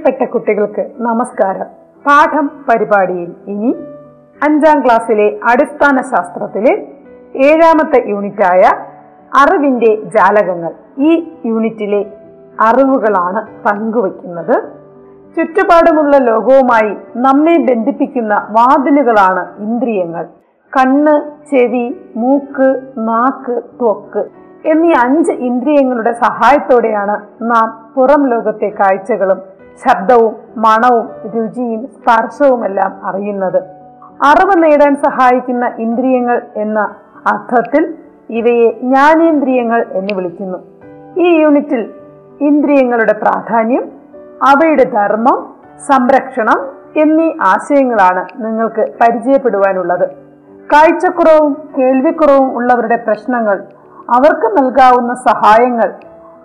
പ്രിയപ്പെട്ട കുട്ടികൾക്ക് നമസ്കാരം. പാഠം പരിപാടിയിൽ ഇനി അഞ്ചാം ക്ലാസ്സിലെ അടിസ്ഥാന ശാസ്ത്രത്തിലെ ഏഴാമത്തെ യൂണിറ്റായ അറിവിന്റെ ജാലകങ്ങൾ ഈ യൂണിറ്റിലെ അറിവുകളാണ് പങ്കുവയ്ക്കുന്നത്. ചുറ്റുപാടുമുള്ള ലോകവുമായി നമ്മെ ബന്ധിപ്പിക്കുന്ന വാതിലുകളാണ് ഇന്ദ്രിയങ്ങൾ. കണ്ണ് ചെവി മൂക്ക് നാക്ക് ത്വക്ക് എന്നീ അഞ്ച് ഇന്ദ്രിയങ്ങളുടെ സഹായത്തോടെയാണ് നാം പുറം ലോകത്തെ കാഴ്ചകളും ശബ്ദവും മണവും രുചിയും സ്പർശവുമെല്ലാം അറിയുന്നത്. അറിവ് നേടാൻ സഹായിക്കുന്ന ഇന്ദ്രിയങ്ങൾ എന്ന അർത്ഥത്തിൽ ഇവയെ ജ്ഞാനേന്ദ്രിയങ്ങൾ എന്ന് വിളിക്കുന്നു. ഈ യൂണിറ്റിൽ ഇന്ദ്രിയങ്ങളുടെ പ്രാധാന്യം അവയുടെ ധർമ്മം സംരക്ഷണം എന്നീ ആശയങ്ങളാണ് നിങ്ങൾക്ക് പരിചയപ്പെടുവാനുള്ളത്. കാഴ്ചക്കുറവും കേൾവിക്കുറവും ഉള്ളവരുടെ പ്രശ്നങ്ങൾ അവർക്ക് നൽകാവുന്ന സഹായങ്ങൾ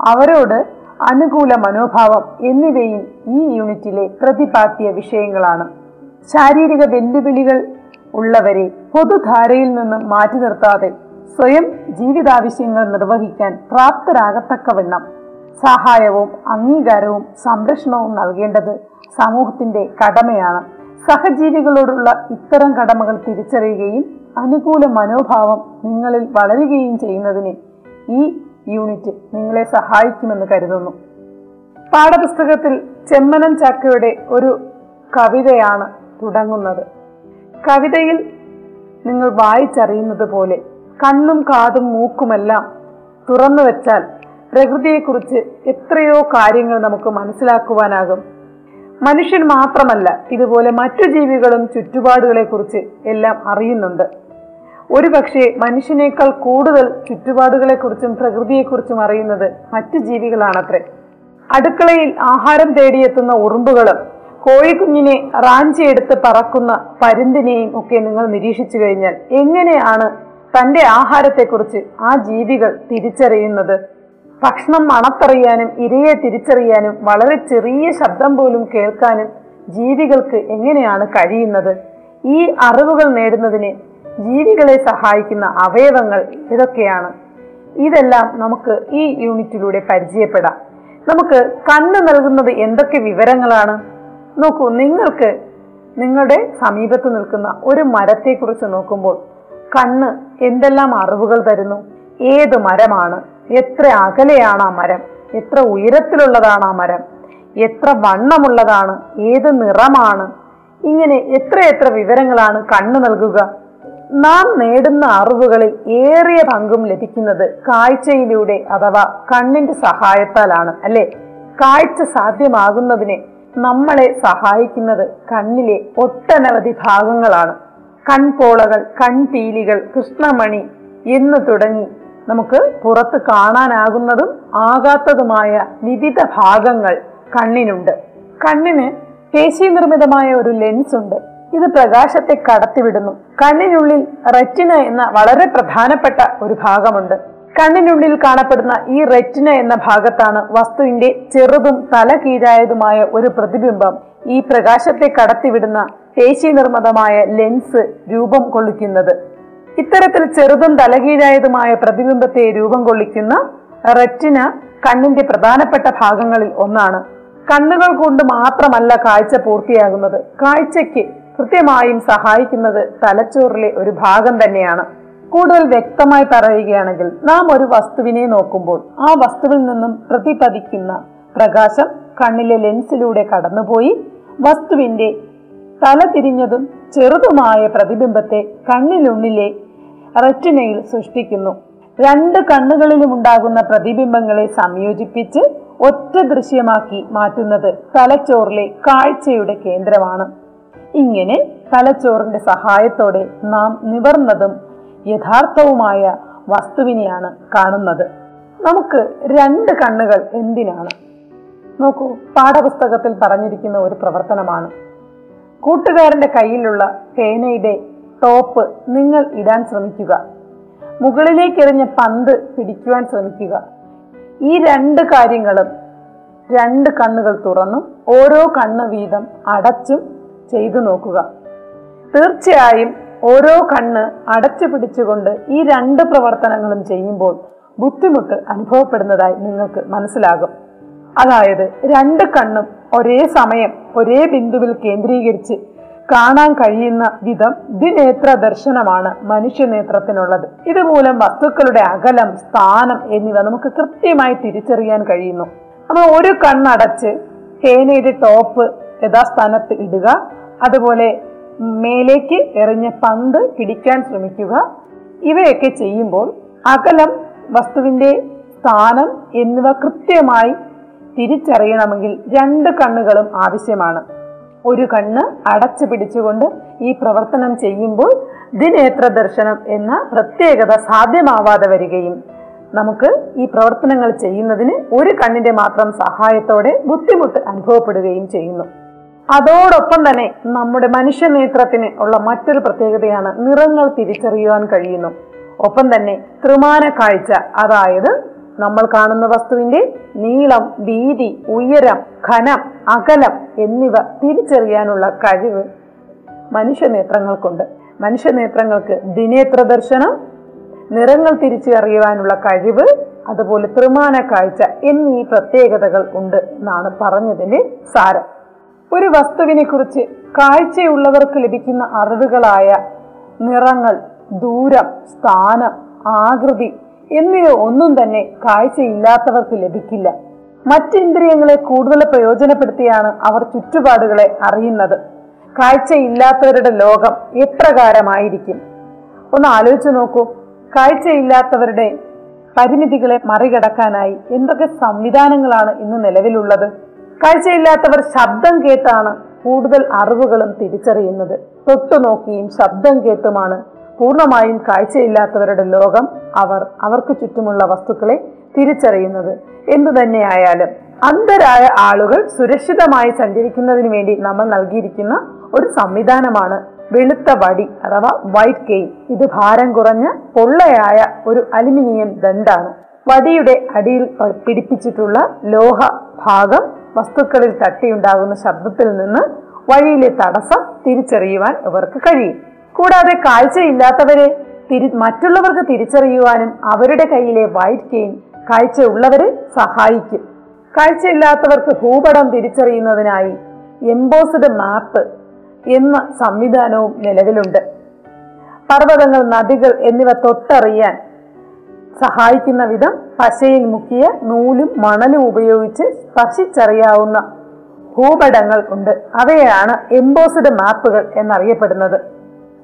അവരോട് അനുകൂല മനോഭാവം എന്നിവയും ഈ യൂണിറ്റിലെ പ്രതിപാദ്യ വിഷയങ്ങളാണ്. ശാരീരിക വെല്ലുവിളികൾ ഉള്ളവരെ പൊതുധാരയിൽ നിന്നും മാറ്റി നിർത്താതെ സ്വയം ജീവിതാവശ്യങ്ങൾ നിർവഹിക്കാൻ പ്രാപ്തരാകത്തക്കവണ്ണം സഹായവും അംഗീകാരവും സംരക്ഷണവും നൽകേണ്ടത് സമൂഹത്തിന്റെ കടമയാണ്. സഹജീവികളോടുള്ള ഇത്തരം കടമകൾ തിരിച്ചറിയുകയും അനുകൂല മനോഭാവം നിങ്ങളിൽ വളരുകയും ചെയ്യുന്നതിന് ഈ യൂണിറ്റ് നിങ്ങളെ സഹായിക്കുമെന്ന് കരുതുന്നു. പാഠപുസ്തകത്തിൽ ചെമ്മനം ചാക്കയുടെ ഒരു കവിതയാണ് തുടങ്ങുന്നത്. കവിതയിൽ നിങ്ങൾ വായിച്ചറിയുന്നത് പോലെ കണ്ണും കാതും മൂക്കുമെല്ലാം തുറന്നു വെച്ചാൽ പ്രകൃതിയെക്കുറിച്ച് എത്രയോ കാര്യങ്ങൾ നമുക്ക് മനസ്സിലാക്കുവാനാകും. മനുഷ്യൻ മാത്രമല്ല ഇതുപോലെ മറ്റു ജീവികളും ചുറ്റുപാടുകളെക്കുറിച്ച് എല്ലാം അറിയുന്നുണ്ട്. ഒരുപക്ഷെ മനുഷ്യനേക്കാൾ കൂടുതൽ ചുറ്റുപാടുകളെക്കുറിച്ചും പ്രകൃതിയെക്കുറിച്ചും അറിയുന്നത് മറ്റു ജീവികളാണത്രേ. അടുക്കളയിൽ ആഹാരം തേടിയെത്തുന്ന ഉറുമ്പുകളും കോഴിക്കുഞ്ഞിനെ റാഞ്ചി എടുത്ത് പറക്കുന്ന പരുന്തിനെയും ഒക്കെ നിങ്ങൾ നിരീക്ഷിച്ചു കഴിഞ്ഞാൽ എങ്ങനെയാണ് തന്റെ ആഹാരത്തെക്കുറിച്ച് ആ ജീവികൾ തിരിച്ചറിയുന്നത്? ഭക്ഷണം മണത്തറിയാനും ഇരയെ തിരിച്ചറിയാനും വളരെ ചെറിയ ശബ്ദം പോലും കേൾക്കാനും ജീവികൾക്ക് എങ്ങനെയാണ് കഴിയുന്നത്? ഈ അറിവുകൾ നേടുന്നതിന് ജീവികളെ സഹായിക്കുന്ന അവയവങ്ങൾ ഇതൊക്കെയാണ് ഇതെല്ലാം നമുക്ക് ഈ യൂണിറ്റിലൂടെ പരിചയപ്പെടാം. നമുക്ക് കണ്ണ് നൽകുന്നത് എന്തൊക്കെ വിവരങ്ങളാണ്? നോക്കൂ നിങ്ങൾക്ക് നിങ്ങളുടെ സമീപത്ത് നിൽക്കുന്ന ഒരു മരത്തെക്കുറിച്ച് നോക്കുമ്പോൾ കണ്ണ് എന്തെല്ലാം അറിവുകൾ തരുന്നു? ഏത് മരമാണ്? എത്ര അകലെയാണ് ആ മരം? എത്ര ഉയരത്തിലുള്ളതാണ് ആ മരം? എത്ര വണ്ണമുള്ളതാണ്? ഏത് നിറമാണ്? ഇങ്ങനെ എത്ര എത്ര വിവരങ്ങളാണ് കണ്ണ് നൽകുക? നാം നേടുന്ന അറിവുകളിൽ ഏറിയ പങ്കും ലഭിക്കുന്നത് കാഴ്ചയിലൂടെ അഥവാ കണ്ണിന്റെ സഹായത്താലാണ് അല്ലെ? കാഴ്ച സാധ്യമാകുന്നതിന് നമ്മളെ സഹായിക്കുന്നത് കണ്ണിലെ ഒട്ടനവധി ഭാഗങ്ങളാണ്. കൺപോളകൾ കൺപീലികൾ കൃഷ്ണമണി എന്ന് തുടങ്ങി നമുക്ക് പുറത്ത് കാണാനാകുന്നതും ആകാത്തതുമായ വിവിധ ഭാഗങ്ങൾ കണ്ണിനുണ്ട്. കണ്ണിന് പേശി നിർമ്മിതമായ ഒരു ലെൻസ് ഉണ്ട്. ഇത് പ്രകാശത്തെ കടത്തിവിടുന്നു. കണ്ണിനുള്ളിൽ റെറ്റിന എന്ന വളരെ പ്രധാനപ്പെട്ട ഒരു ഭാഗമുണ്ട്. കണ്ണിനുള്ളിൽ കാണപ്പെടുന്ന ഈ റെറ്റിന എന്ന ഭാഗത്താണ് വസ്തുവിന്റെ ചെറുതും തല കീഴായതുമായ ഒരു പ്രതിബിംബം. ഈ പ്രകാശത്തെ കടത്തിവിടുന്ന പേശി നിർമ്മിതമായ ലെൻസ് രൂപം കൊള്ളിക്കുന്നത്. ഇത്തരത്തിൽ ചെറുതും തലകീഴായതുമായ പ്രതിബിംബത്തെ രൂപം കൊള്ളിക്കുന്ന റെറ്റിന കണ്ണിന്റെ പ്രധാനപ്പെട്ട ഭാഗങ്ങളിൽ ഒന്നാണ്. കണ്ണുകൾ കൊണ്ട് മാത്രമല്ല കാഴ്ച പൂർത്തിയാകുന്നത്. കാഴ്ചയ്ക്ക് കൃത്യമായും സഹായിക്കുന്നത് തലച്ചോറിലെ ഒരു ഭാഗം തന്നെയാണ്. കൂടുതൽ വ്യക്തമായി പറയുകയാണെങ്കിൽ നാം ഒരു വസ്തുവിനെ നോക്കുമ്പോൾ ആ വസ്തുവിൽ നിന്നും പ്രതിപതിക്കുന്ന പ്രകാശം കണ്ണിലെ ലെൻസിലൂടെ കടന്നുപോയി വസ്തുവിന്റെ തല തിരിഞ്ഞതും ചെറുതുമായ പ്രതിബിംബത്തെ കണ്ണിനുള്ളിലെ റെറ്റിനയിൽ സൃഷ്ടിക്കുന്നു. രണ്ട് കണ്ണുകളിലും ഉണ്ടാകുന്ന പ്രതിബിംബങ്ങളെ സംയോജിപ്പിച്ച് ഒറ്റ ദൃശ്യമാക്കി മാറ്റുന്നത് തലച്ചോറിലെ കാഴ്ചയുടെ കേന്ദ്രമാണ്. ഇങ്ങനെ തലച്ചോറിന്റെ സഹായത്തോടെ നാം നിവർന്നതും യഥാർത്ഥവുമായ വസ്തുവിനെയാണ് കാണുന്നത്. നമുക്ക് രണ്ട് കണ്ണുകൾ എന്തിനാണ്? നോക്കൂ പാഠപുസ്തകത്തിൽ പറഞ്ഞിരിക്കുന്ന ഒരു പ്രവർത്തനമാണ്. കൂട്ടുകാരന്റെ കയ്യിലുള്ള പേനയുടെ ടോപ്പ് നിങ്ങൾ ഇടാൻ ശ്രമിക്കുക. മുകളിലേക്ക് എറിഞ്ഞ പന്ത് പിടിക്കുവാൻ ശ്രമിക്കുക. ഈ രണ്ട് കാര്യങ്ങളും രണ്ട് കണ്ണുകൾ തുറന്നും ഓരോ കണ്ണ് വീതം അടച്ചും ചെയ്തു നോക്കുക. തീർച്ചയായും ഓരോ കണ്ണ് അടച്ചു പിടിച്ചുകൊണ്ട് ഈ രണ്ട് പ്രവർത്തനങ്ങളും ചെയ്യുമ്പോൾ ബുദ്ധിമുട്ട് അനുഭവപ്പെടുന്നതായി നിങ്ങൾക്ക് മനസ്സിലാകും. അതായത് രണ്ട് കണ്ണും ഒരേ സമയം ഒരേ ബിന്ദുവിൽ കേന്ദ്രീകരിച്ച് കാണാൻ കഴിയുന്ന വിധം ദ്വിനേത്ര ദർശനമാണ് മനുഷ്യനേത്രത്തിനുള്ളത്. ഇതുമൂലം വസ്തുക്കളുടെ അകലം സ്ഥാനം എന്നിവ നമുക്ക് കൃത്യമായി തിരിച്ചറിയാൻ കഴിയുന്നു. നമ്മൾ ഒരു കണ്ണടച്ച് പേനയുടെ ടോപ്പ് യഥാസ്ഥാനത്ത് ഇടുക. അതുപോലെ മേലേക്ക് എറിഞ്ഞ പന്ത് പിടിക്കാൻ ശ്രമിക്കുക. ഇവയൊക്കെ ചെയ്യുമ്പോൾ അകലം വസ്തുവിന്റെ സ്ഥാനം എന്നിവ കൃത്യമായി തിരിച്ചറിയണമെങ്കിൽ രണ്ട് കണ്ണുകളും ആവശ്യമാണ്. ഒരു കണ്ണ് അടച്ചു പിടിച്ചുകൊണ്ട് ഈ പ്രവർത്തനം ചെയ്യുമ്പോൾ ദിനേത്ര ദർശനം എന്ന പ്രത്യേകത സാധ്യമാവാതെ വരികയും നമുക്ക് ഈ പ്രവർത്തനങ്ങൾ ചെയ്യുന്നതിന് ഒരു കണ്ണിന്റെ മാത്രം സഹായത്തോടെ ബുദ്ധിമുട്ട് അനുഭവപ്പെടുകയും ചെയ്യുന്നു. അതോടൊപ്പം തന്നെ നമ്മുടെ മനുഷ്യ നേത്രത്തിന് ഉള്ള മറ്റൊരു പ്രത്യേകതയാണ് നിറങ്ങൾ തിരിച്ചറിയുവാൻ കഴിയുന്നു. ഒപ്പം തന്നെ ത്രിമാന കാഴ്ച അതായത് നമ്മൾ കാണുന്ന വസ്തുവിന്റെ നീളം വീതി ഉയരം ഘനം അകലം എന്നിവ തിരിച്ചറിയാനുള്ള കഴിവ് മനുഷ്യനേത്രങ്ങൾക്കുണ്ട് മനുഷ്യനേത്രങ്ങൾക്ക് ദിനേത്ര ദർശനം നിറങ്ങൾ തിരിച്ചറിയുവാനുള്ള കഴിവ് അതുപോലെ ത്രിമാന കാഴ്ച എന്നീ പ്രത്യേകതകൾ ഉണ്ട് എന്നാണ് പറഞ്ഞതിന്റെ സാരം. ഒരു വസ്തുവിനെ കുറിച്ച് കാഴ്ചയുള്ളവർക്ക് ലഭിക്കുന്ന അറിവുകളായ നിറങ്ങൾ ദൂരം സ്ഥാനം ആകൃതി എന്നിവ ഒന്നും തന്നെ കാഴ്ചയില്ലാത്തവർക്ക് ലഭിക്കില്ല. മറ്റിന്ദ്രിയങ്ങളെ കൂടുതൽ പ്രയോജനപ്പെടുത്തിയാണ് അവർ ചുറ്റുപാടുകളെ അറിയുന്നത്. കാഴ്ചയില്ലാത്തവരുടെ ലോകം എപ്രകാരമായിരിക്കും? ഒന്ന് ആലോചിച്ചു നോക്കൂ. കാഴ്ചയില്ലാത്തവരുടെ പരിമിതികളെ മറികടക്കാനായി എന്തൊക്കെ സംവിധാനങ്ങളാണ് ഇന്ന് നിലവിലുള്ളത്? കാഴ്ചയില്ലാത്തവർ ശബ്ദം കേട്ടാണ് കൂടുതൽ അറിവുകളും തിരിച്ചറിയുന്നത്. തൊട്ടുനോക്കിയും ശബ്ദം കേട്ടുമാണ് പൂർണമായും കാഴ്ചയില്ലാത്തവരുടെ ലോകം അവർ അവർക്ക് ചുറ്റുമുള്ള വസ്തുക്കളെ തിരിച്ചറിയുന്നത്. എന്തു തന്നെയായാലും അന്ധരായ ആളുകൾ സുരക്ഷിതമായി സഞ്ചരിക്കുന്നതിന് വേണ്ടി നമ്മൾ നൽകിയിരിക്കുന്ന ഒരു സംവിധാനമാണ് വെളുത്ത വടി അഥവാ വൈറ്റ് കെയിൻ. ഇത് ഭാരം കുറഞ്ഞ പൊള്ളയായ ഒരു അലുമിനിയം ദണ്ടാണ്. വടിയുടെ അടിയിൽ പിടിപ്പിച്ചിട്ടുള്ള ലോഹ ഭാഗം വസ്തുക്കളിൽ തട്ടിയുണ്ടാകുന്ന ശബ്ദത്തിൽ നിന്ന് വഴിയിലെ തടസ്സം തിരിച്ചറിയുവാൻ ഇവർക്ക് കഴിയും. കൂടാതെ കാഴ്ചയില്ലാത്തവരെ തിരി മറ്റുള്ളവർക്ക് തിരിച്ചറിയുവാനും അവരുടെ കയ്യിലെ വൈറ്റ് കെയിൻ കാഴ്ച ഉള്ളവരെ സഹായിക്കും. കാഴ്ചയില്ലാത്തവർക്ക് ഭൂപടം തിരിച്ചറിയുന്നതിനായി എംബോസ്ഡ് മാപ്പ് എന്ന സംവിധാനവും നിലവിലുണ്ട്. പർവതങ്ങൾ നദികൾ എന്നിവ തൊട്ടറിയാൻ സഹായിക്കുന്ന വിധം പശയിൽ മുക്കിയ നൂലും മണലും ഉപയോഗിച്ച് സ്പർശിച്ചറിയാവുന്ന ഭൂപടങ്ങൾ ഉണ്ട്. അവയാണ് എംബോസ്ഡ് മാപ്പുകൾ എന്നറിയപ്പെടുന്നത്.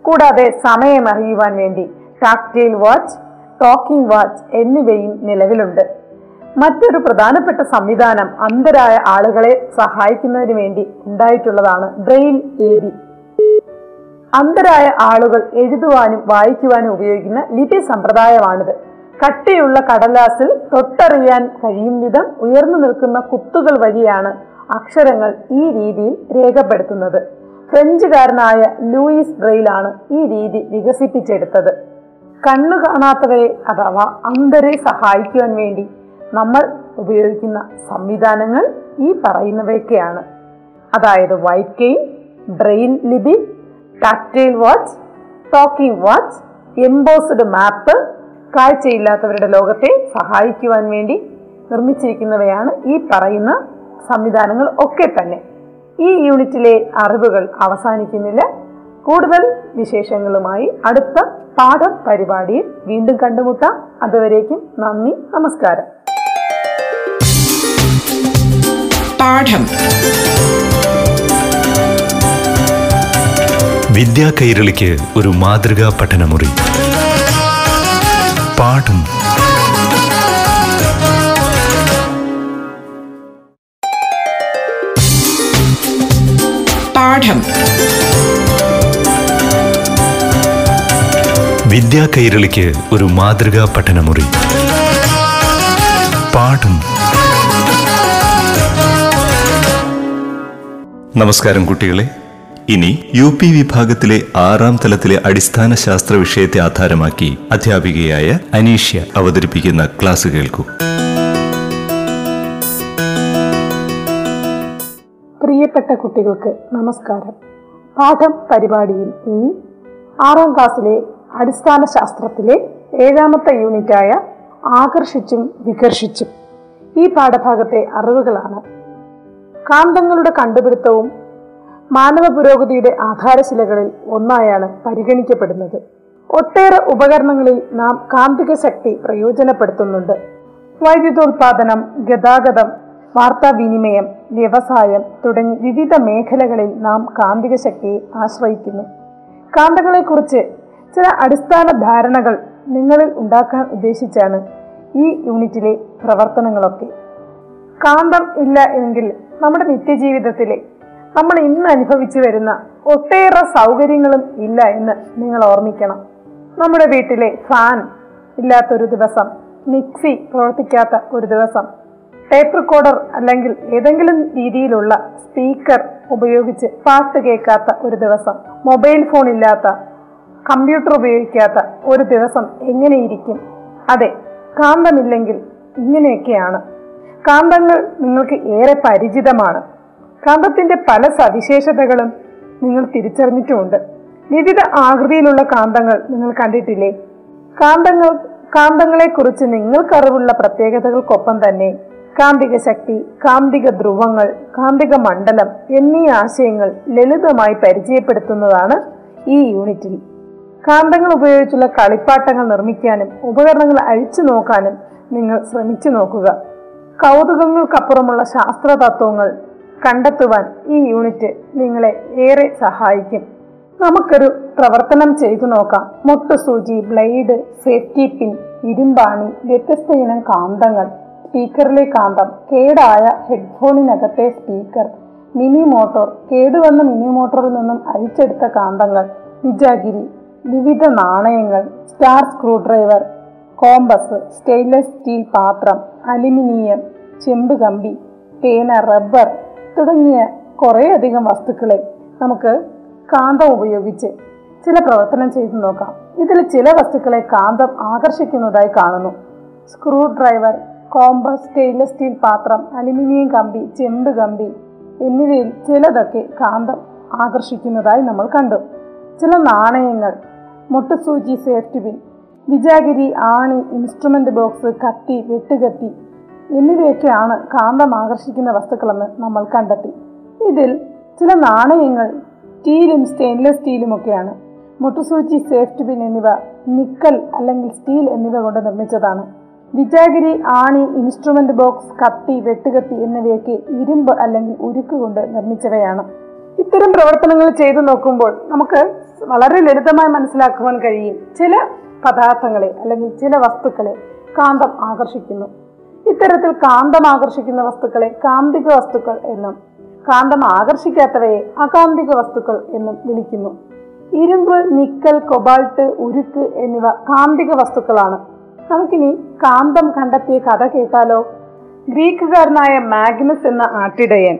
കൂടാതെ സമയം അറിയുവാൻ വേണ്ടി ടാക്ടൈൽ വാച്ച് ടോക്കിംഗ് വാച്ച് എന്നിവയും നിലവിലുണ്ട്. മറ്റൊരു പ്രധാനപ്പെട്ട സംവിധാനം അന്ധരായ ആളുകളെ സഹായിക്കുന്നതിന് വേണ്ടി ഉണ്ടായിട്ടുള്ളതാണ് ബ്രെയിൻ ലിപി അന്ധരായ ആളുകൾ എഴുതുവാനും വായിക്കുവാനും ഉപയോഗിക്കുന്ന ലിപി സമ്പ്രദായമാണിത്. കട്ടിയുള്ള കടലാസിൽ തൊട്ടറിയാൻ കഴിയും വിധം ഉയർന്നു നിൽക്കുന്ന കുത്തുകൾ വഴിയാണ് അക്ഷരങ്ങൾ ഈ രീതിയിൽ രേഖപ്പെടുത്തുന്നത്. ഫ്രഞ്ചുകാരനായ ലൂയിസ് ബ്രെയിലാണ് ഈ രീതി വികസിപ്പിച്ചെടുത്തത്. കണ്ണു കാണാത്തവരെ അഥവാ അന്ധരെ സഹായിക്കുവാൻ വേണ്ടി നമ്മൾ ഉപയോഗിക്കുന്ന സംവിധാനങ്ങൾ ഈ പറയുന്നവയൊക്കെയാണ്. അതായത് വൈറ്റ് കെയിൻ ബ്രെയിൻ ലിപി tactile watch talking watch embossed map കാഴ്ചയില്ലാത്തവരുടെ ലോകത്തെ സഹായിക്കുവാൻ വേണ്ടി നിർമ്മിച്ചിരിക്കുന്നവയാണ് ഈ പറയുന്ന സംവിധാനങ്ങൾ ഒക്കെ തന്നെ. ഈ യൂണിറ്റിലെ അറിവുകൾ അവസാനിക്കുന്നില്ല. കൂടുതൽ വിശേഷങ്ങളുമായി അടുത്ത പാഠം പരിപാടിയിൽ വീണ്ടും കണ്ടുമുട്ടാം. അതുവരേക്കും നന്ദി നമസ്കാരം. പാഠം. വിദ്യാ കൈരളിക്ക് ഒരു മാതൃകാ പഠനമുറി. പാഠം പാഠം. വിദ്യാ കൈരളിക്ക് ഒരു മാതൃകാ പഠനമുറി. പാഠം നമസ്കാരം കുട്ടികളെ. ഇനി യു പി വിഭാഗത്തിലെ ആറാം തലത്തിലെ അടിസ്ഥാന ശാസ്ത്ര വിഷയത്തെ ആധാരമാക്കി അധ്യാപികയായ അനീഷ്യ അവതരിപ്പിക്കുന്ന ക്ലാസ് കേൾക്കൂ. പ്രിയപ്പെട്ട കുട്ടികൾക്ക് നമസ്കാരം. പാഠം പരിപാടിയിൽ ഇനി ആറാം ക്ലാസ്സിലെ അടിസ്ഥാന ശാസ്ത്രത്തിലെ ഏഴാമത്തെ യൂണിറ്റായ ആകർഷിച്ചും വികർഷിച്ചും ഈ പാഠഭാഗത്തെ അറിവുകളാണ്. കാന്തങ്ങളുടെ കണ്ടുപിടുത്തവും മാനവ പുരോഗതിയുടെ ആധാരശിലകളിൽ ഒന്നായാണ് പരിഗണിക്കപ്പെടുന്നത്. ഒട്ടേറെ ഉപകരണങ്ങളിൽ നാം കാന്തിക ശക്തി പ്രയോജനപ്പെടുത്തുന്നുണ്ട്. വൈദ്യുതോൽപാദനം ഗതാഗതം വാർത്താവിനിമയം വ്യവസായം തുടങ്ങി വിവിധ മേഖലകളിൽ നാം കാന്തിക ശക്തിയെ ആശ്രയിക്കുന്നു. കാന്തങ്ങളെക്കുറിച്ച് ചില അടിസ്ഥാന ധാരണകൾ നിങ്ങളിൽ ഉണ്ടാക്കാൻ ഉദ്ദേശിച്ചാണ് ഈ യൂണിറ്റിലെ പ്രവർത്തനങ്ങളൊക്കെ. കാന്തം ഇല്ല എങ്കിൽ നമ്മുടെ നിത്യജീവിതത്തിലെ നമ്മൾ ഇന്ന് അനുഭവിച്ചു വരുന്ന ഒട്ടേറെ സൗകര്യങ്ങളും ഇല്ല എന്ന് നിങ്ങൾ ഓർമ്മിക്കണം. നമ്മുടെ വീട്ടിലെ ഫാൻ ഇല്ലാത്തൊരു ദിവസം മിക്സി പ്രവർത്തിക്കാത്ത ഒരു ദിവസം ടേപ്പ് റെക്കോർഡർ അല്ലെങ്കിൽ ഏതെങ്കിലും രീതിയിലുള്ള സ്പീക്കർ ഉപയോഗിച്ച് പാട്ട് കേൾക്കാത്ത ഒരു ദിവസം മൊബൈൽ ഫോൺ ഇല്ലാത്ത കമ്പ്യൂട്ടർ ഉപയോഗിക്കാത്ത ഒരു ദിവസം എങ്ങനെയിരിക്കും? അതെ കാന്തമില്ലെങ്കിൽ ഇങ്ങനെയൊക്കെയാണ്. കാന്തങ്ങൾ നിങ്ങൾക്ക് ഏറെ പരിചിതമാണ്. കാന്തത്തിന്റെ പല സവിശേഷതകളും നിങ്ങൾ തിരിച്ചറിഞ്ഞിട്ടുമുണ്ട്. വിവിധ ആകൃതിയിലുള്ള കാന്തങ്ങൾ നിങ്ങൾ കണ്ടിട്ടില്ലേ? കാന്തങ്ങൾ കാന്തങ്ങളെ കുറിച്ച് നിങ്ങൾക്കറിവുള്ള പ്രത്യേകതകൾക്കൊപ്പം തന്നെ കാന്തിക ശക്തി കാന്തിക ധ്രുവങ്ങൾ കാന്തിക മണ്ഡലം എന്നീ ആശയങ്ങൾ ലളിതമായി പരിചയപ്പെടുത്തുന്നതാണ് ഈ യൂണിറ്റിൽ. കാന്തങ്ങൾ ഉപയോഗിച്ചുള്ള കളിപ്പാട്ടങ്ങൾ നിർമ്മിക്കാനും ഉപകരണങ്ങൾ അഴിച്ചു നോക്കാനും നിങ്ങൾ ശ്രമിച്ചു നോക്കുക. കൗതുകങ്ങൾക്കപ്പുറമുള്ള ശാസ്ത്ര തത്വങ്ങൾ കണ്ടെത്തുവാൻ ഈ യൂണിറ്റ് നിങ്ങളെ ഏറെ സഹായിക്കും. നമുക്കൊരു പ്രവർത്തനം ചെയ്തു നോക്കാം. മുട്ടുസൂചി ബ്ലേഡ് സേഫ്റ്റി പിൻ ഇരുമ്പാണി വ്യത്യസ്ത ഇനം കാന്തങ്ങൾ സ്പീക്കറിലെ കാന്തം കേടായ ഹെഡ്ഫോണിനകത്തെ സ്പീക്കർ മിനി മോട്ടോർ കേടുവന്ന മിനി മോട്ടോറിൽ നിന്നും അഴിച്ചെടുത്ത കാന്തങ്ങൾ വിജാഗിരി വിവിധ നാണയങ്ങൾ star screwdriver compass stainless steel പാത്രം അലുമിനിയം ചെമ്പ് കമ്പി പേന റബ്ബർ തുടങ്ങിയ കുറേയധികം വസ്തുക്കളെ നമുക്ക് കാന്തം ഉപയോഗിച്ച് ചില പ്രവർത്തനം ചെയ്തു നോക്കാം. ഇതിൽ ചില വസ്തുക്കളെ കാന്തം ആകർഷിക്കുന്നതായി കാണുന്നു. Screwdriver compass stainless steel പാത്രം അലുമിനിയം കമ്പി ചെമ്പ് കമ്പി എന്നിവയിൽ ചിലതൊക്കെ കാന്തം ആകർഷിക്കുന്നതായി നമ്മൾ കണ്ടു. ചില നാണയങ്ങൾ മുട്ടുസൂചി സേഫ്റ്റി ബിൻ വിജാഗിരി ആണി ഇൻസ്ട്രുമെന്റ് ബോക്സ് കത്തി വെട്ടുകത്തി എന്നിവയൊക്കെയാണ് കാന്തം ആകർഷിക്കുന്ന വസ്തുക്കളെന്ന് നമ്മൾ കണ്ടെത്തി. ഇതിൽ ചില നാണയങ്ങൾ സ്റ്റീലും സ്റ്റെയിൻലെസ് സ്റ്റീലും ഒക്കെയാണ്. മുട്ടുസൂചി സേഫ്റ്റി പിൻ എന്നിവ നിക്കൽ അല്ലെങ്കിൽ സ്റ്റീൽ എന്നിവ കൊണ്ട് നിർമ്മിച്ചതാണ്. വിജാഗിരി ആണി ഇൻസ്ട്രുമെന്റ് ബോക്സ് കത്തി വെട്ടുകത്തി എന്നിവയൊക്കെ ഇരുമ്പ് അല്ലെങ്കിൽ ഉരുക്ക് കൊണ്ട് നിർമ്മിച്ചവയാണ്. ഇത്തരം പ്രവർത്തനങ്ങൾ ചെയ്തു നോക്കുമ്പോൾ നമുക്ക് വളരെ ലളിതമായി മനസ്സിലാക്കുവാൻ കഴിയും. ചില പദാർത്ഥങ്ങളെ അല്ലെങ്കിൽ ചില വസ്തുക്കളെ കാന്തം ആകർഷിക്കുന്നു. ഇത്തരത്തിൽ കാന്തം ആകർഷിക്കുന്ന വസ്തുക്കളെ കാന്തിക വസ്തുക്കൾ എന്നും കാന്തം ആകർഷിക്കാത്തവയെ അകാന്തിക വസ്തുക്കൾ എന്നും വിളിക്കുന്നു. ഇരുമ്പ് നിക്കൽ കൊബാൾട്ട് ഉരുക്ക് എന്നിവ കാന്തിക വസ്തുക്കളാണ്. നമുക്കിനി കാന്തം കണ്ടെത്തിയ കഥ കേട്ടാലോ? ഗ്രീക്കുകാരനായ മാഗ്നസ് എന്ന ആട്ടിടയൻ.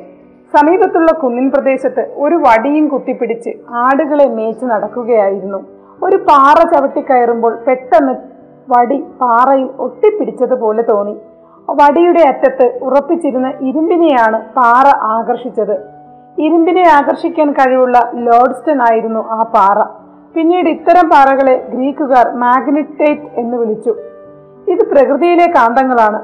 സമീപത്തുള്ള കുന്നിൻ പ്രദേശത്ത് ഒരു വടിയും കുത്തിപ്പിടിച്ച് ആടുകളെ മേച്ച് നടക്കുകയായിരുന്നു. ഒരു പാറ ചവിട്ടിക്കയറുമ്പോൾ പെട്ടെന്ന് വടി പാറയിൽ ഒട്ടിപ്പിടിച്ചതുപോലെ തോന്നി. വടിയുടെ അറ്റത്ത് ഉറപ്പിച്ചിരുന്ന ഇരുമ്പിനെയാണ് പാറ ആകർഷിച്ചത്. ഇരുമ്പിനെ ആകർഷിക്കാൻ കഴിവുള്ള ലോഡ്സ്റ്റൺ ആയിരുന്നു ആ പാറ. പിന്നീട് ഇത്തരം പാറകളെ ഗ്രീക്കുകാർ മാഗ്നറ്റേറ്റ് എന്ന് വിളിച്ചു. ഇത് പ്രകൃതിയിലെ കാന്തങ്ങളാണ്.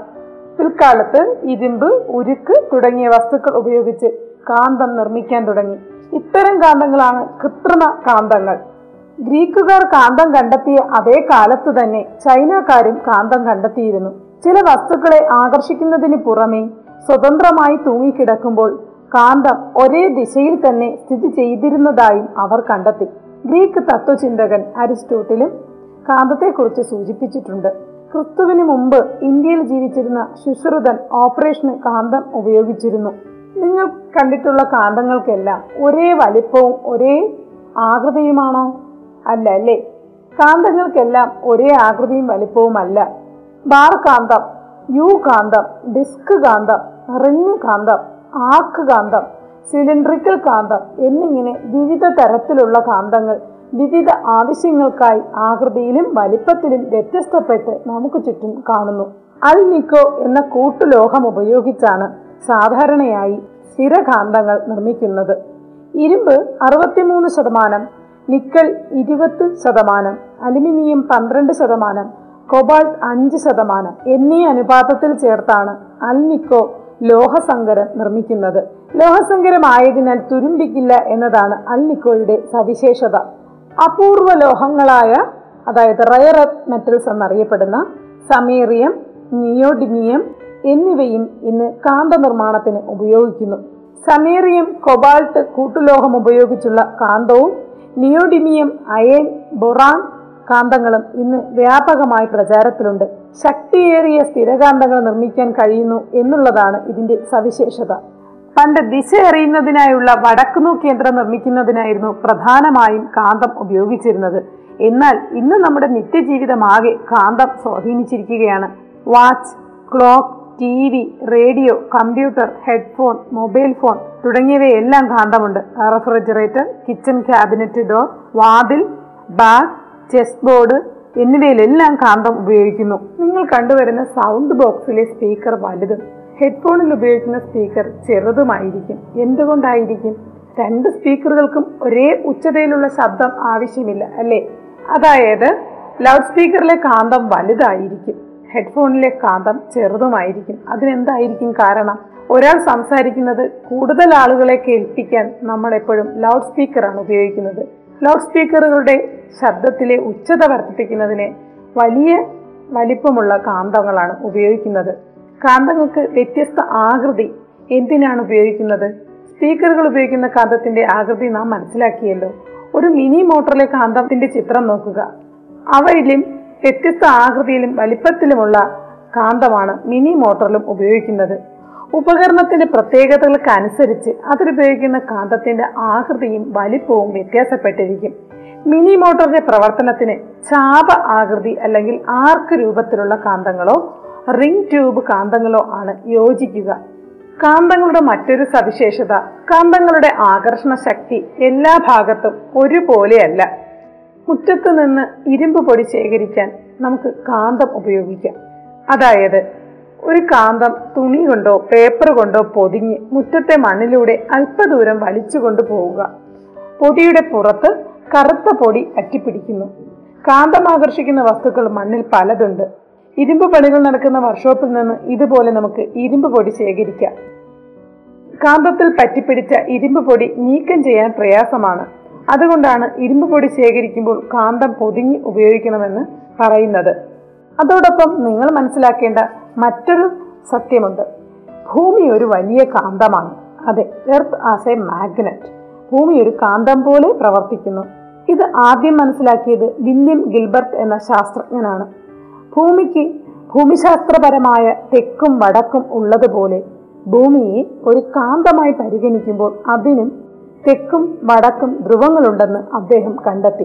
പിൽക്കാലത്ത് ഇരുമ്പ് ഉരുക്ക് തുടങ്ങിയ വസ്തുക്കൾ ഉപയോഗിച്ച് കാന്തം നിർമ്മിക്കാൻ തുടങ്ങി. ഇത്തരം കാന്തങ്ങളാണ് കൃത്രിമ കാന്തങ്ങൾ. ഗ്രീക്കുകാർ കാന്തം കണ്ടെത്തിയ അതേ കാലത്തു തന്നെ ചൈനക്കാരും കാന്തം കണ്ടെത്തിയിരുന്നു. ചില വസ്തുക്കളെ ആകർഷിക്കുന്നതിന് പുറമെ സ്വതന്ത്രമായി തൂങ്ങിക്കിടക്കുമ്പോൾ കാന്തം ഒരേ ദിശയിൽ തന്നെ സ്ഥിതി ചെയ്തിരുന്നതായും അവർ കണ്ടെത്തി. ഗ്രീക്ക് തത്വചിന്തകൻ അരിസ്റ്റോട്ടിലും കാന്തത്തെക്കുറിച്ച് സൂചിപ്പിച്ചിട്ടുണ്ട്. ക്രിസ്തുവിന് മുമ്പ് ഇന്ത്യയിൽ ജീവിച്ചിരുന്ന ശുശ്രുതൻ ഓപ്പറേഷന് കാന്തം ഉപയോഗിച്ചിരുന്നു. നിങ്ങൾ കണ്ടിട്ടുള്ള കാന്തങ്ങൾക്കെല്ലാം ഒരേ വലിപ്പവും ഒരേ ആകൃതിയുമാണോ? അല്ല അല്ലേ? കാന്തങ്ങൾക്കെല്ലാം ഒരേ ആകൃതിയും വലിപ്പവും അല്ല ബാർ കാന്തം യു കാന്തം ഡിസ്ക് കാന്തം റിങ് കാന്തം ആർക്ക് കാന്തം സിലിണ്ടറിക്കൽ കാന്തം എന്നിങ്ങനെ വിവിധ തരത്തിലുള്ള കാന്തങ്ങൾ വിവിധ ആവശ്യങ്ങൾക്കായി ആകൃതിയിലും വലിപ്പത്തിലും വ്യത്യസ്തപ്പെട്ട് നമുക്ക് ചുറ്റും കാണുന്നു. അൽനിക്കോ എന്ന കൂട്ടുലോഹം ഉപയോഗിച്ചാണ് സാധാരണയായി സ്ഥിരകാന്തങ്ങൾ നിർമ്മിക്കുന്നത്. ഇരുമ്പ് അറുപത്തിമൂന്ന് ശതമാനം നിക്കൽ ഇരുപത് ശതമാനം അലുമിനിയം പന്ത്രണ്ട് ശതമാനം കൊബാൾട്ട് അഞ്ച് ശതമാനം എന്നീ അനുപാതത്തിൽ ചേർത്താണ് അൽനിക്കോ ലോഹസങ്കരം നിർമ്മിക്കുന്നത്. ലോഹസങ്കരമായതിനാൽ തുരുമ്പിക്കില്ല എന്നതാണ് അൽനിക്കോയുടെ സവിശേഷത. അപൂർവ ലോഹങ്ങളായ അതായത് റയർ മെറ്റൽസ് എന്നറിയപ്പെടുന്ന സമീറിയം നിയോഡിമിയം എന്നിവയും ഇന്ന് കാന്ത നിർമ്മാണത്തിന് ഉപയോഗിക്കുന്നു. സമീറിയം കൊബാൾട്ട് കൂട്ടുലോഹം ഉപയോഗിച്ചുള്ള കാന്തവും നിയോഡിമിയം അയൺ ബൊറാൻ കാന്തങ്ങളും ഇന്ന് വ്യാപകമായി പ്രചാരത്തിലുണ്ട്. ശക്തിയേറിയ സ്ഥിരകാന്തങ്ങൾ നിർമ്മിക്കാൻ കഴിയുന്നു എന്നുള്ളതാണ് ഇതിന്റെ സവിശേഷത. പണ്ട് ദിശ എറിയുന്നതിനായുള്ള വടക്കുനോക്ക് കേന്ദ്രം നിർമ്മിക്കുന്നതിനായിരുന്നു പ്രധാനമായും കാന്തം ഉപയോഗിച്ചിരുന്നത്. എന്നാൽ ഇന്ന് നമ്മുടെ നിത്യജീവിതമാകെ കാന്തം സ്വാധീനിച്ചിരിക്കുകയാണ്. Watch clock T V radio computer headphone mobile phone തുടങ്ങിയവയെല്ലാം കാന്തമുണ്ട്. റെഫ്രിജറേറ്റർ കിച്ചൺ ക്യാബിനറ്റ് ഡോർ വാതിൽ ബാഗ് ചെസ് ബോർഡ് എന്നിവയിലെല്ലാം കാന്തം ഉപയോഗിക്കുന്നു. നിങ്ങൾ കണ്ടുവരുന്ന സൗണ്ട് ബോക്സിലെ സ്പീക്കർ വലുതും. ഹെഡ്ഫോണിൽ ഉപയോഗിക്കുന്ന സ്പീക്കർ ചെറുതുമായിരിക്കും. എന്തുകൊണ്ടായിരിക്കും? രണ്ട് സ്പീക്കറുകൾക്കും ഒരേ ഉച്ചതയിലുള്ള ശബ്ദം ആവശ്യമില്ല അല്ലേ? അതായത് ലൗഡ് സ്പീക്കറിലെ കാന്തം വലുതായിരിക്കും. ഹെഡ്ഫോണിലെ കാന്തം ചെറുതുമായിരിക്കും. അതിനെന്തായിരിക്കും കാരണം? ഒരാൾ സംസാരിക്കുന്നത് കൂടുതൽ ആളുകളെ കേൾപ്പിക്കാൻ നമ്മൾ എപ്പോഴും ലൗഡ് സ്പീക്കറാണ് ഉപയോഗിക്കുന്നത്. ലൗഡ് സ്പീക്കറുകളുടെ ശബ്ദത്തിലെ ഉച്ചത വർദ്ധിപ്പിക്കുന്നതിന് വലിയ വലിപ്പമുള്ള കാന്തങ്ങളാണ് ഉപയോഗിക്കുന്നത്. കാന്തങ്ങൾക്ക് വ്യത്യസ്ത ആകൃതി എന്തിനാണ് ഉപയോഗിക്കുന്നത്? സ്പീക്കറുകൾ ഉപയോഗിക്കുന്ന കാന്തത്തിന്റെ ആകൃതി നാം മനസ്സിലാക്കിയല്ലോ. ഒരു മിനി മോട്ടറിലെ കാന്തത്തിന്റെ ചിത്രം നോക്കുക. അവയിലും വ്യത്യസ്ത ആകൃതിയിലും വലിപ്പത്തിലുമുള്ള കാന്തമാണ് മിനി മോട്ടറിലും ഉപയോഗിക്കുന്നത്. ഉപകരണത്തിന്റെ പ്രത്യേകതകൾക്ക് അനുസരിച്ച് അതിലുപയോഗിക്കുന്ന കാന്തത്തിന്റെ ആകൃതിയും വലിപ്പവും വ്യത്യാസപ്പെട്ടിരിക്കും. മിനി മോട്ടോറിന്റെ പ്രവർത്തനത്തിന് ചാപ ആകൃതി അല്ലെങ്കിൽ ആർക്ക് രൂപത്തിലുള്ള കാന്തങ്ങളോ റിംഗ് ട്യൂബ് കാന്തങ്ങളോ ആണ് യോജിക്കുക. കാന്തങ്ങളുടെ മറ്റൊരു സവിശേഷത കാന്തങ്ങളുടെ ആകർഷണ ശക്തി എല്ലാ ഭാഗത്തും ഒരുപോലെയല്ല. മുറ്റത്ത് നിന്ന് ഇരുമ്പ് പൊടി ശേഖരിക്കാൻ നമുക്ക് കാന്തം ഉപയോഗിക്കാം. അതായത് ഒരു കാന്തം തുണി കൊണ്ടോ പേപ്പർ കൊണ്ടോ പൊതിഞ്ഞ് മുറ്റത്തെ മണ്ണിലൂടെ അല്പദൂരം വലിച്ചു കൊണ്ടുപോവുക പൊടിയുടെ പുറത്ത് കറുത്ത പൊടി അറ്റിപ്പിടിക്കുന്നു. കാന്തം ആകർഷിക്കുന്ന വസ്തുക്കൾ മണ്ണിൽ പലതുണ്ട്. ഇരുമ്പ് പണികൾ നടക്കുന്ന വർക്ക്ഷോപ്പിൽ നിന്ന് ഇതുപോലെ നമുക്ക് ഇരുമ്പ് പൊടി ശേഖരിക്കാം. കാന്തത്തിൽ പറ്റിപ്പിടിച്ച ഇരുമ്പ് പൊടി നീക്കം ചെയ്യാൻ പ്രയാസമാണ്. അതുകൊണ്ടാണ് ഇരുമ്പ് പൊടി ശേഖരിക്കുമ്പോൾ കാന്തം പൊതിഞ്ഞ് ഉപയോഗിക്കണമെന്ന് പറയുന്നത്. അതോടൊപ്പം നിങ്ങൾ മനസ്സിലാക്കേണ്ട മറ്റൊരു സത്യമുണ്ട്. ഭൂമി ഒരു വലിയ കാന്തമാണ്. അതെ എർത്ത് ആസ് എ മാഗ്നറ്റ് ഭൂമി ഒരു കാന്തം പോലെ പ്രവർത്തിക്കുന്നു. ഇത് ആദ്യം മനസ്സിലാക്കിയത് വില്യം ഗിൽബർട്ട് എന്ന ശാസ്ത്രജ്ഞനാണ്. ഭൂമിക്ക് ഭൂമിശാസ്ത്രപരമായ തെക്കും വടക്കും ഉള്ളതുപോലെ ഭൂമിയെ ഒരു കാന്തമായി പരിഗണിക്കുമ്പോൾ അതിനും തെക്കും വടക്കും ധ്രുവങ്ങളുണ്ടെന്ന് അദ്ദേഹം കണ്ടെത്തി.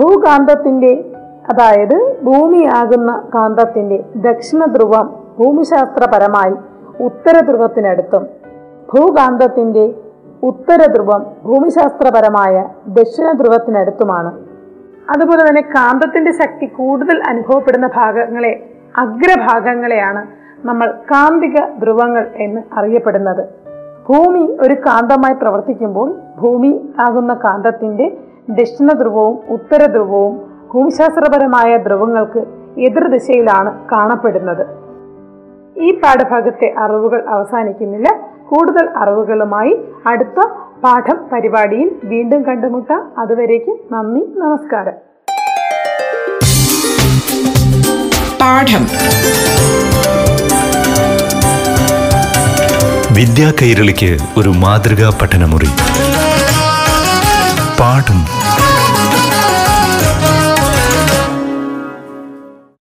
ഭൂകാന്തത്തിന്റെ അതായത് ഭൂമിയാകുന്ന കാന്തത്തിന്റെ ദക്ഷിണ ധ്രുവം ഭൂമിശാസ്ത്രപരമായി ഉത്തര ധ്രുവത്തിനടുത്തും ഭൂകാന്തത്തിന്റെ ഉത്തര ധ്രുവം ഭൂമിശാസ്ത്രപരമായ ദക്ഷിണ ധ്രുവത്തിനടുത്തുമാണ് അതുപോലെ തന്നെ കാന്തത്തിന്റെ ശക്തി കൂടുതൽ അനുഭവപ്പെടുന്ന ഭാഗങ്ങളെ അഗ്രഭാഗങ്ങളെയാണ് നമ്മൾ കാന്തിക ധ്രുവങ്ങൾ എന്ന് അറിയപ്പെടുന്നത്. ഭൂമി ഒരു കാന്തമായി പ്രവർത്തിക്കുമ്പോൾ ഭൂമി ആകുന്ന കാന്തത്തിന്റെ ദക്ഷിണ ധ്രുവവും ഉത്തര ധ്രുവവും ഭൂമിശാസ്ത്രപരമായ ധ്രുവങ്ങൾക്ക് എതിർദിശയിലാണ് കാണപ്പെടുന്നത്. ഈ പാഠഭാഗത്തെ അറിവുകൾ അവസാനിക്കുന്നില്ല. കൂടുതൽ അറിവുകളുമായി അടുത്ത പാഠം പരിപാടിയിൽ വീണ്ടും കണ്ടുമുട്ടാം. അതുവരേക്കും നന്ദി നമസ്കാരം. പാഠം. വിദ്യാ കൈരളിക്ക് ഒരു മാതൃകാ പഠനമുറി. പാഠം.